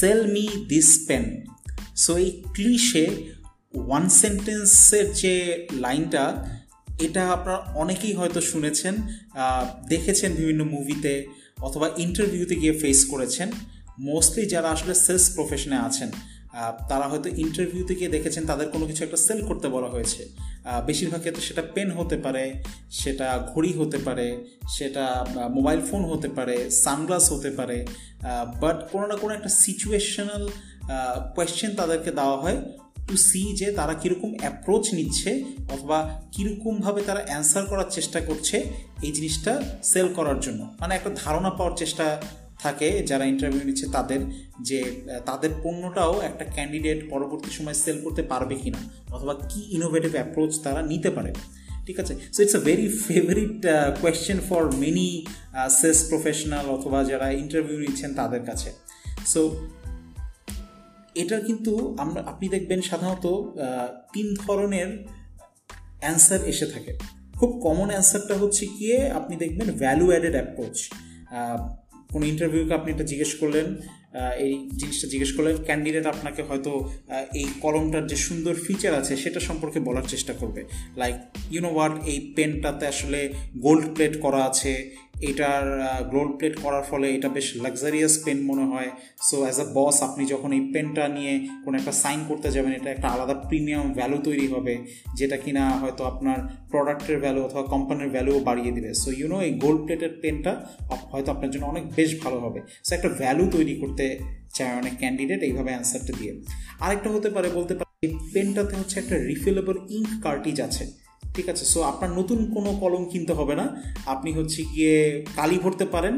Sell me this pen so এই cliche one সেন্টেন্সের যে লাইনটা এটা আপনারা অনেকেই হয়তো শুনেছেন দেখেছেন বিভিন্ন মুভিতে অথবা ইন্টারভিউতে গিয়ে ফেস করেছেন। মোস্টলি যারা আসলে সেলস প্রফেশনে আছেন তারা হয়তো ইন্টারভিউতে গিয়ে দেখেছেন তাদের কোনো কিছু একটা সেল করতে বলা হয়েছে। বেশিরভাগ ক্ষেত্রে সেটা পেন হতে পারে, সেটা ঘড়ি হতে পারে, সেটা মোবাইল ফোন হতে পারে সানগ্লাস হতে পারে বাট কোনো না কোনো একটা সিচুয়েশনাল কোয়েশ্চেন তাদেরকে দেওয়া হয় টু সি যে তারা কীরকম অ্যাপ্রোচ নিচ্ছে অথবা কীরকমভাবে তারা অ্যান্সার করার চেষ্টা করছে এই জিনিসটা সেল করার জন্য। মানে একটা ধারণা পাওয়ার চেষ্টা থাকে, যারা ইন্টারভিউ নিচ্ছে তাদের যে তাদের পণ্যটাও একটা ক্যান্ডিডেট পরবর্তী সময় সেল করতে পারবে কি না অথবা কি ইনোভেটিভ অ্যাপ্রোচ তারা নিতে পারে, ঠিক আছে? So it's a very favourite question for many sales professional অথবা যারা ইন্টারভিউ নিচ্ছেন তাদের কাছে। সো এটা কিন্তু আমরা, আপনি দেখবেন সাধারণত তিন ধরনের অ্যান্সার এসে থাকে। খুব কমন অ্যান্সারটা হচ্ছে গিয়ে আপনি দেখবেন ভ্যালু অ্যাডেড অ্যাপ্রোচ কোনো ইন্টারভিউকে আপনি এটা জিজ্ঞেস করলেন এই জিনিসটা জিজ্ঞেস করলেন ক্যান্ডিডেট আপনাকে হয়তো এই কলমটার যে সুন্দর ফিচার আছে সেটা সম্পর্কে বলার চেষ্টা করবে। লাইক ইউনো ওয়াট এই পেনটাতে আসলে গোল্ড প্লেট করা আছে, এটার গোল্ড প্লেট করার ফলে এটা বেশ লাক্সারিয়াস পেন মনে হয়। সো অ্যাজ আ বস আপনি যখন এই পেনটা নিয়ে কোনো একটা সাইন করতে যাবেন, এটা একটা আলাদা প্রিমিয়াম ভ্যালু তৈরি হবে, যেটা কিনা হয়তো আপনার প্রোডাক্টের ভ্যালু অথবা কোম্পানির ভ্যালুও বাড়িয়ে দিবে। সো ইউনো এই গোল্ড প্লেটের পেনটা হয়তো আপনার জন্য অনেক বেশ ভালো হবে। সো একটা ভ্যালু তৈরি করতে চায় অনেক ক্যান্ডিডেট এইভাবে অ্যান্সারটা দিয়ে। আরেকটা হতে পারে, বলতে পারে, এই পেনটাতে হচ্ছে একটা রিফিলেবল ইঙ্ক কার্টিজ আছে, ঠিক আছে? সো আপনার নতুন কোনো কলম কিনতে হবে না। আপনি হচ্ছে গিয়ে কালি ভরতে পারেন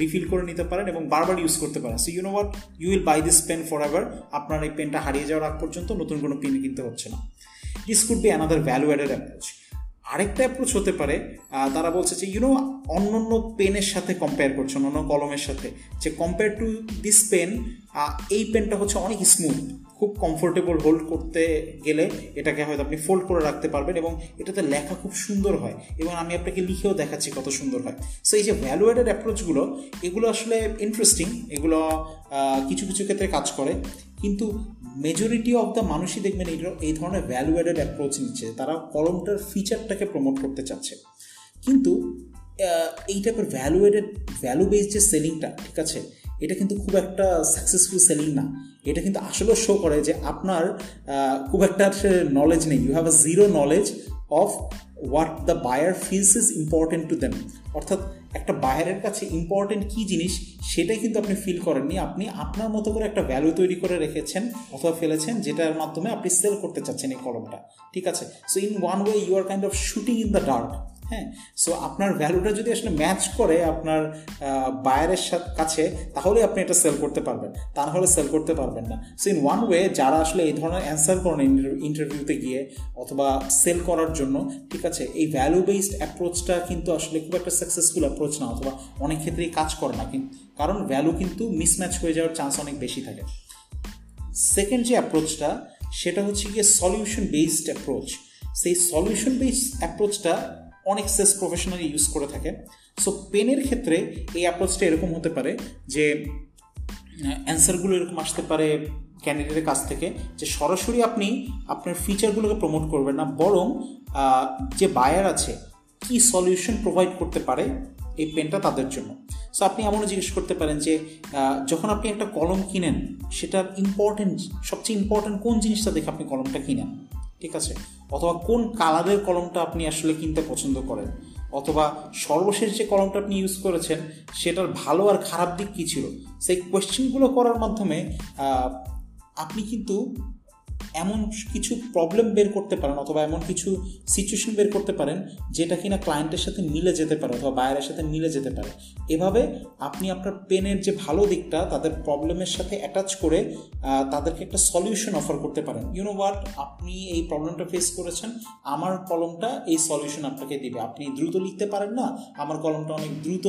রিফিল করে নিতে পারেন এবং বারবার ইউজ করতে পারেন। So you know what you will buy this pen forever আপনার এই পেনটা হারিয়ে যাওয়ার আগ পর্যন্ত নতুন কোনো পেন কিনতে হচ্ছে না। This could be another value added approach আরেকটা অ্যাপ্রোচ হতে পারে তারা বলছে যে ইউনো অন্য অন্য পেনের সাথে কম্পেয়ার করছে অন্য কলমের সাথে। যে কম্পেয়ার টু দিস পেন এই পেনটা হচ্ছে অনেক স্মুথ খুব কমফোর্টেবল হোল্ড করতে গেলে এটাকে হয়তো আপনি ফোল্ড করে রাখতে পারবেন এবং এটাতে লেখা খুব সুন্দর হয় এবং আমি আপনাকে লিখেও দেখাচ্ছি কত সুন্দর হয়। সো এই যে ভ্যালু অ্যাডেড অ্যাপ্রোচগুলো এগুলো আসলে ইন্টারেস্টিং এগুলো কিছু কিছু ক্ষেত্রে কাজ করে। কিন্তু মেজরিটি অফ দ্য মানুষই দেখবেন এই এই ধরনের ভ্যালু অ্যাডেড অ্যাপ্রোচ নিচ্ছে। তারা কলমটার ফিচারটাকে প্রমোট করতে চাচ্ছে। কিন্তু এই টাইপের ভ্যালু অ্যাডেড ভ্যালু বেসড যে সেলিংটা ঠিক আছে? এটা কিন্তু খুব একটা সাকসেসফুল সেলিং না। এটা কিন্তু আসলেও শো করে যে আপনার খুব একটা নলেজ নেই। You have a zero knowledge of what the buyer feels is important to them অর্থাৎ একটা বাইরের কাছে ইম্পর্টেন্ট কী জিনিস সেটাই কিন্তু আপনি ফিল করেননি। আপনি আপনার মতো করে একটা ভ্যালু তৈরি করে রেখেছেন অথবা ফেলেছেন যেটার মাধ্যমে আপনি সেল করতে চাচ্ছেন এই কলমটা। ঠিক আছে? So in one way you are kind of shooting in the dark হ্যাঁ সো আপনার ভ্যালুটা যদি আসলে ম্যাচ করে আপনার বায়ারের সাথে, কাছে, তাহলে আপনি এটা সেল করতে পারবেন। তা না হলে সেল করতে পারবেন না। সো ইন ওয়ান ওয়ে যারা আসলে এই ধরনের অ্যান্সার করেন ইন্টারভিউতে গিয়ে অথবা সেল করার জন্য, ঠিক আছে, এই ভ্যালু বেসড অ্যাপ্রোচটা কিন্তু আসলে খুব একটা সাকসেসফুল অ্যাপ্রোচ না, অথবা অনেক ক্ষেত্রেই কাজ করে না। কিন্তু কারণ ভ্যালু কিন্তু মিসম্যাচ হয়ে যাওয়ার চান্স অনেক বেশি থাকে। সেকেন্ড যে অ্যাপ্রোচটা সেটা হচ্ছে গিয়ে সলিউশন বেসড অ্যাপ্রোচ সেই সলিউশন বেসড অ্যাপ্রোচটা অনেক সেলস প্রফেশনাল ইউজ করে থাকে। সো, পেনের ক্ষেত্রে এই অ্যাপ্রোচটা এরকম হতে পারে যে অ্যান্সারগুলো এরকম আসতে পারে ক্যান্ডিডেটের কাছ থেকে যে, সরাসরি আপনি আপনার ফিচারগুলোকে প্রমোট করবেন না, বরং যে বায়ার আছে, কি সলিউশন প্রোভাইড করতে পারে এই পেনটা তাদের জন্য। সো, আপনি এমনও জিজ্ঞেস করতে পারেন যে যখন আপনি একটা কলম কিনেন, সেটার ইম্পর্টেন্ট সবচেয়ে ইম্পর্টেন্ট কোন জিনিসটা দেখে আপনি কলমটা কিনেন? ঠিক আছে? অথবা কোন কালারের কলমটা আপনি আসলে কিনতে পছন্দ করেন? অথবা সর্বশেষ যে কলমটা আপনি ইউজ করেছেন, সেটার ভালো আর খারাপ দিক কী ছিল? সেই কোয়েশ্চেনগুলো করার মাধ্যমে আপনি কিন্তু এমন কিছু প্রবলেম বের করতে পারেন অথবা এমন কিছু সিচুয়েশন বের করতে পারেন যেটা কিনা ক্লায়েন্টের সাথে মিলে যেতে পারে অথবা বায়ারের সাথে মিলে যেতে পারে। এভাবে আপনি আপনার পেনের যে ভালো দিকটা তাদের প্রবলেমের সাথে অ্যাটাচ করে তাদেরকে একটা সলিউশন অফার করতে পারেন। ইউনো হোয়াট আপনি এই প্রবলেমটা ফেস করেছেন, আমার কলমটা এই সলিউশন আপনাকে দিবে। আপনি দ্রুত লিখতে পারেন না, আমার কলমটা অনেক দ্রুত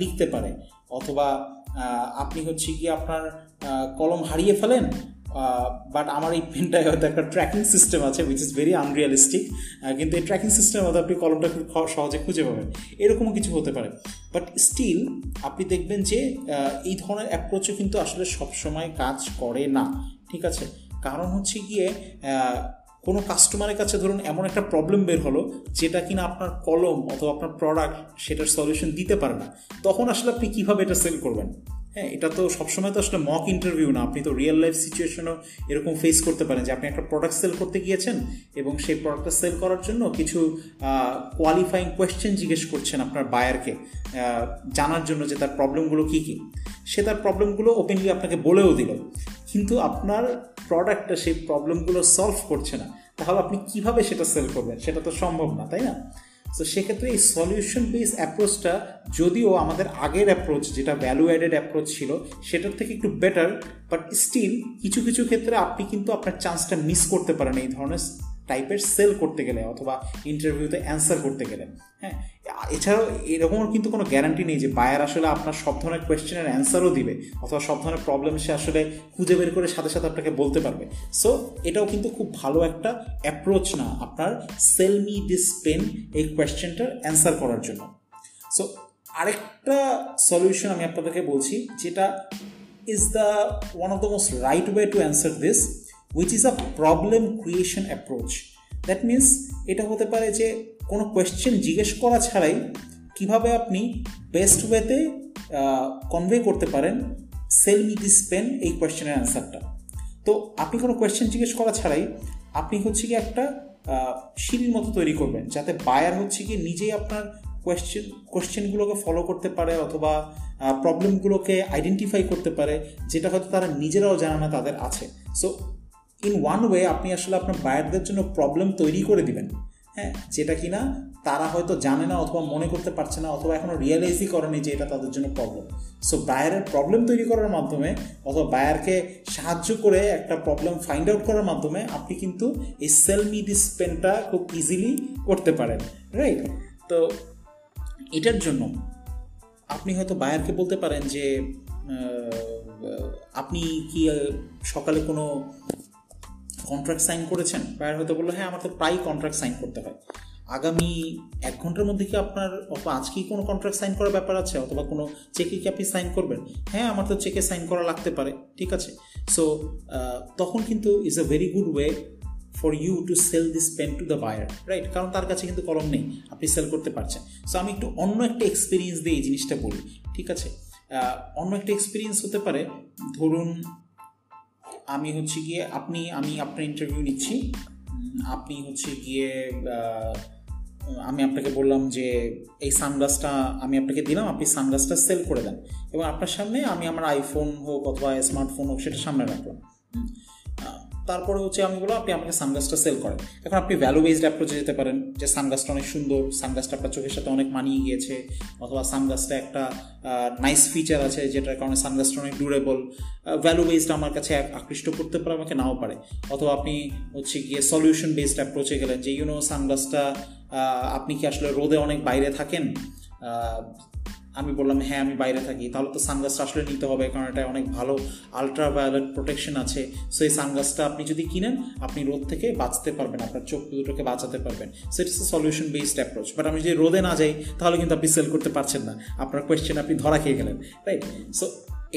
লিখতে পারে। অথবা আপনি হচ্ছে কি আপনার কলম হারিয়ে ফেলেন বাট আমার এই পেনটায় হয়তো একটা ট্র্যাকিং সিস্টেম আছে উইচ ইজ ভেরি আনরিয়ালিস্টিক কিন্তু এই ট্র্যাকিং সিস্টেম হয়তো আপনি কলমটা খুব সহজে খুঁজে পাবেন। এরকমও কিছু হতে পারে। বাট স্টিল আপনি দেখবেন যে এই ধরনের অ্যাপ্রোচও কিন্তু আসলে সবসময় কাজ করে না। ঠিক আছে? কারণ হচ্ছে গিয়ে কোনো কাস্টমারের কাছে ধরুন এমন একটা প্রবলেম বের হলো, যেটা কিনা আপনার কলম অথবা আপনার প্রোডাক্ট সেটার সলিউশন দিতে পারে না। তখন আসলে আপনি কীভাবে এটা সেল করবেন? হ্যাঁ এটা তো সবসময় তো আসলে মক ইন্টারভিউ না। আপনি তো রিয়েল লাইফ সিচুয়েশনও এরকম ফেস করতে পারেন যে আপনি একটা প্রোডাক্ট সেল করতে গিয়েছেন এবং সেই প্রোডাক্টটা সেল করার জন্য কিছু কোয়ালিফাইং কোয়েশ্চেন জিজ্ঞেস করছেন আপনার বায়ারকে জানার জন্য যে তার প্রবলেমগুলো কী কী। সে তার প্রবলেমগুলো ওপেনলি আপনাকে বলেও দিল। কিন্তু আপনার প্রোডাক্টটা সেই প্রবলেমগুলো সলভ করছে না। তাহলে আপনি কীভাবে সেটা সেল করবেন? সেটা তো সম্ভব না, তাই না? তো সেক্ষেত্রে এই সলিউশন বেস অ্যাপ্রোচটা যদিও আমাদের আগের অ্যাপ্রোচ যেটা ভ্যালু অ্যাডেড অ্যাপ্রোচ ছিল, সেটার থেকে একটু বেটার বাট স্টিল কিছু কিছু ক্ষেত্রে আপনি কিন্তু আপনার চান্সটা মিস করতে পারেন এই ধরনের টাইপের সেল করতে গেলে অথবা ইন্টারভিউতে অ্যান্সার করতে গেলে হ্যাঁ? এছাড়াও এরকমও কিন্তু কোনো গ্যারান্টি নেই যে বায়ার আসলে আপনার সব ধরনের কোয়েশ্চেনের অ্যান্সারও দিবে, অথবা সব ধরনের প্রবলেম সে আসলে খুঁজে বের করে সাথে সাথে আপনাকে বলতে পারবে। সো এটাও কিন্তু খুব ভালো একটা অ্যাপ্রোচ না আপনার সেল মি দিস পেন এই কোয়েশ্চেনটার অ্যান্সার করার জন্য। সো আরেকটা সলিউশন আমি আপনাদেরকে বলছি, যেটা is the one of the most right way to answer this which is a problem creation approach that means এটা হতে পারে যে কোনো কোয়েশ্চেন জিজ্ঞেস করা ছাড়াই কীভাবে আপনি বেস্ট ওয়েতে কনভে করতে পারেন সেল মি দিস পেন এই কোয়েশ্চেনের অ্যান্সারটা তো আপনি কোনো কোয়েশ্চেন জিজ্ঞেস করা ছাড়াই আপনি হচ্ছে কি একটা সিঁড়ির মতো তৈরি করবেন, যাতে বায়ার হচ্ছে কি নিজেই আপনার কোয়েশ্চেন কোয়েশ্চেনগুলোকে ফলো করতে পারে অথবা প্রবলেমগুলোকে আইডেন্টিফাই করতে পারে, যেটা হয়তো তারা নিজেরাও জানে না তাদের আছে। সো ইন ওয়ান ওয়ে আপনি আসলে আপনার বায়ারদের জন্য প্রবলেম তৈরি করে দিবেন। হ্যাঁ যেটা কিনা তারা হয়তো জানে না অথবা মনে করতে পারছে না অথবা এখনও রিয়েলাইজই করেনি যে এটা তাদের জন্য প্রবলেম সো বায়ারের প্রবলেম তৈরি করার মাধ্যমে অথবা বায়ারকে সাহায্য করে একটা প্রবলেম ফাইন্ড আউট করার মাধ্যমে আপনি কিন্তু এই সেল মি দিস পেনটা খুব ইজিলি করতে পারেন রাইট তো এটার জন্য আপনি হয়তো বায়ারকে বলতে পারেন যে আপনি কি সকালে কোনো কন্ট্রাক্ট সাইন করেছেন বায়ার হয়তো বলল হ্যাঁ আমার তো প্রায় কন্ট্রাক্ট সাইন করতে হয়। আগামী এক ঘণ্টার মধ্যে কি আপনার, অথবা আজকেই কোনো কন্ট্রাক্ট সাইন করার ব্যাপার আছে? অথবা কোনো চেকে কি আপনি সাইন করবেন? হ্যাঁ আমার তো চেকে সাইন করা লাগতে পারে। ঠিক আছে? সো তখন কিন্তু is a very good way for you to sell this pen to the buyer right কারণ তার কাছে কিন্তু কলম নেই, আপনি সেল করতে পারছেন। সো আমি একটু অন্য একটা এক্সপিরিয়েন্স দিয়ে এই জিনিসটা বলি, ঠিক আছে? অন্য একটা এক্সপিরিয়েন্স হতে পারে, ধরুন আমি হচ্ছে গিয়ে, আপনি, আমি আপনার ইন্টারভিউ নিচ্ছি। আপনি হচ্ছে গিয়ে আমি আপনাকে বললাম যে, এই সানগ্লাসটা আমি আপনাকে দিলাম, আপনি সানগ্লাসটা সেল করে দেন। এবং আপনার সামনে আমি আমার আইফোন হোক অথবা স্মার্টফোন হোক, সেটা সামনে রাখলাম। তারপরে হচ্ছে আমি বললাম আপনি আমাকে সানগ্লাসটা সেল করেন। এখন আপনি ভ্যালু বেসড অ্যাপ্রোচে যেতে পারেন, যে সানগ্লাসটা অনেক সুন্দর, সানগ্লাসটা আপনার চোখের সাথে অনেক মানিয়ে গিয়েছে, অথবা সানগ্লাসটা একটা নাইস ফিচার আছে যেটার কারণে সানগ্লাসটা অনেক ডিউরেবল ভ্যালু বেসড আমার কাছে আকৃষ্ট করতে পারে, আমাকে নাও পারে। অথবা আপনি হচ্ছে গিয়ে সলিউশন বেসড অ্যাপ্রোচে গেলেন, যে ইউনো সানগ্লাসটা আপনি কি আসলে রোদে অনেক বাইরে থাকেন? আমি বললাম হ্যাঁ আমি বাইরে থাকি। তাহলে তো সানগ্লাসটা আসলে নিতে হবে, কারণ এটা অনেক ভালো আলট্রা ভায়োলেট প্রোটেকশন আছে। সো এই সানগ্লাসটা আপনি যদি কিনেন, আপনি রোদ থেকে বাঁচতে পারবেন, আপনার চোখ দুটোকে বাঁচাতে পারবেন। So it's solution based approach but আমি যদি রোদে না যাই, তাহলে কিন্তু আপনি সেল করতে পারছেন না। আপনার কোয়েশ্চেন আপনি ধরা খেয়ে গেলেন রাইট সো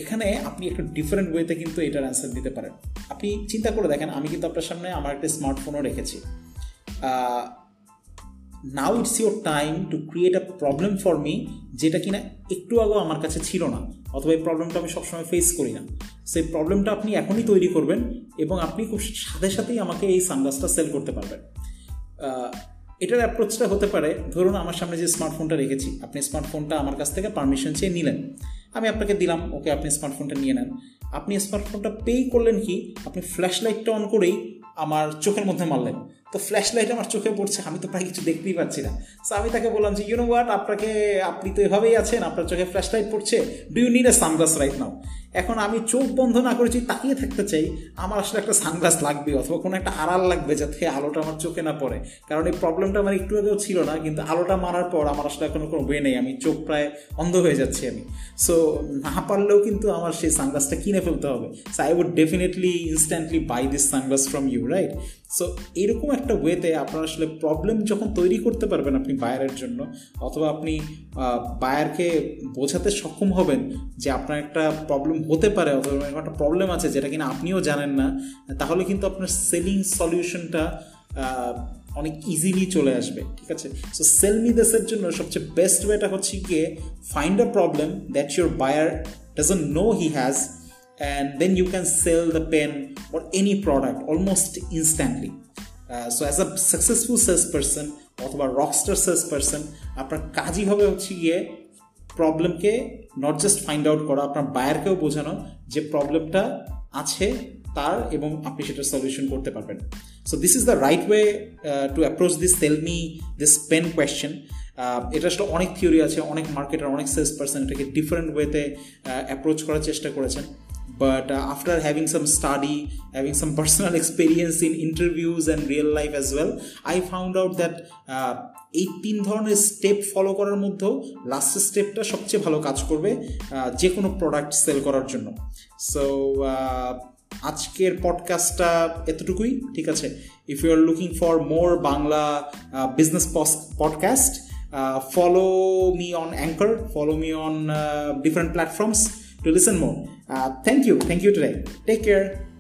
এখানে আপনি একটু ডিফারেন্ট ওয়েতে কিন্তু এটার অ্যান্সার দিতে পারেন। আপনি চিন্তা করে দেখেন, আমি কিন্তু আপনার সামনে আমার একটা স্মার্টফোনও রেখেছি। Now it's your time to create a problem for me যেটা কিনা একটু আগেও আমার কাছে ছিল না, অথবা এই প্রবলেমটা আমি সবসময় ফেস করি না। সেই প্রবলেমটা আপনি এখনই তৈরি করবেন এবং আপনি খুব সাথে সাথেই আমাকে এই সানগ্লাসটা সেল করতে পারবেন। এটার অ্যাপ্রোচটা হতে পারে, ধরুন আমার সামনে যে স্মার্টফোনটা রেখেছি, আপনি স্মার্টফোনটা আমার কাছ থেকে পারমিশন চেয়ে নিলেন। আমি আপনাকে দিলাম, ওকে আপনি স্মার্টফোনটা নিয়ে নেন। আপনি স্মার্টফোনটা পেই করলেন কি, আপনি ফ্ল্যাশ লাইটটা অন করেই আমার চোখের মধ্যে মারলেন। তো ফ্ল্যাশ লাইট আমার চোখে পড়ছে, আমি তো প্রায় কিছু দেখতেই পাচ্ছি না। সো আমি তাকে বললাম যে ইউনো ওয়াট আপনাকে, আপনি তো এভাবেই আছেন, আপনার চোখে ফ্ল্যাশ লাইট পড়ছে। Do you need a sunglass right now এখন আমি চোখ বন্ধ না করেছি তাকিয়ে থাকতে চাই, আমার আসলে একটা সানগ্লাস লাগবে অথবা কোনো একটা আড়াল লাগবে যাতে আলোটা আমার চোখে না পড়ে। কারণ এই প্রবলেমটা আমার একটু আগেও ছিল না, কিন্তু আলোটা মারার পর আমার আসলে এখন কোনো ওয়ে নেই। আমি চোখ প্রায় অন্ধ হয়ে যাচ্ছি আমি। সো না পারলেও কিন্তু আমার সেই সানগ্লাসটা কিনে ফেলতে হবে। So I would definitely instantly buy this sunglass from you right so এরকম একটা ওয়েতে আপনার আসলে প্রবলেম যখন তৈরি করতে পারবেন আপনি বায়ারের জন্য, অথবা আপনি বায়ারকে বোঝাতে সক্ষম হবেন যে আপনার একটা প্রবলেম হতে পারে অথবা এরকম একটা প্রবলেম আছে যেটা কিনা আপনিও জানেন না তাহলে কিন্তু আপনার সেলিং সলিউশনটা অনেক ইজিলি চলে আসবে ঠিক আছে সো সেল মি দেশের জন্য সবচেয়ে বেস্ট ওয়েটা হচ্ছে গিয়ে find a problem that your buyer doesn't know he has and then you can sell the pen or any product almost instantly. Uh, so as a successful salesperson অথবা rockstar sales person আপনার কাজই হবে হচ্ছে গিয়ে প্রবলেমকে not just find out করা আপনার বায়ারকেও বোঝানো যে প্রবলেমটা আছে তার এবং আপনি সেটা সলিউশন করতে পারবেন। So this is the right way to approach this sell me this pen question এটা আসলে অনেক থিওরি আছে অনেক মার্কেটার অনেক সেলস পার্সন এটাকে ডিফারেন্ট ওয়েতে অ্যাপ্রোচ করার চেষ্টা করেছেন। Uh, after having some study having some personal experience in interviews and real life as well i found out that এই তিন ধরনের স্টেপ ফলো করার মধ্যেও লাস্টের স্টেপটা সবচেয়ে ভালো কাজ করবে যে কোনো প্রোডাক্ট সেল করার জন্য। সো আজকের পডকাস্টটা এতটুকুই, ঠিক আছে? If you are looking for more Bangla business podcast follow me on anchor follow me on different platforms to listen more thank you thank you you take care.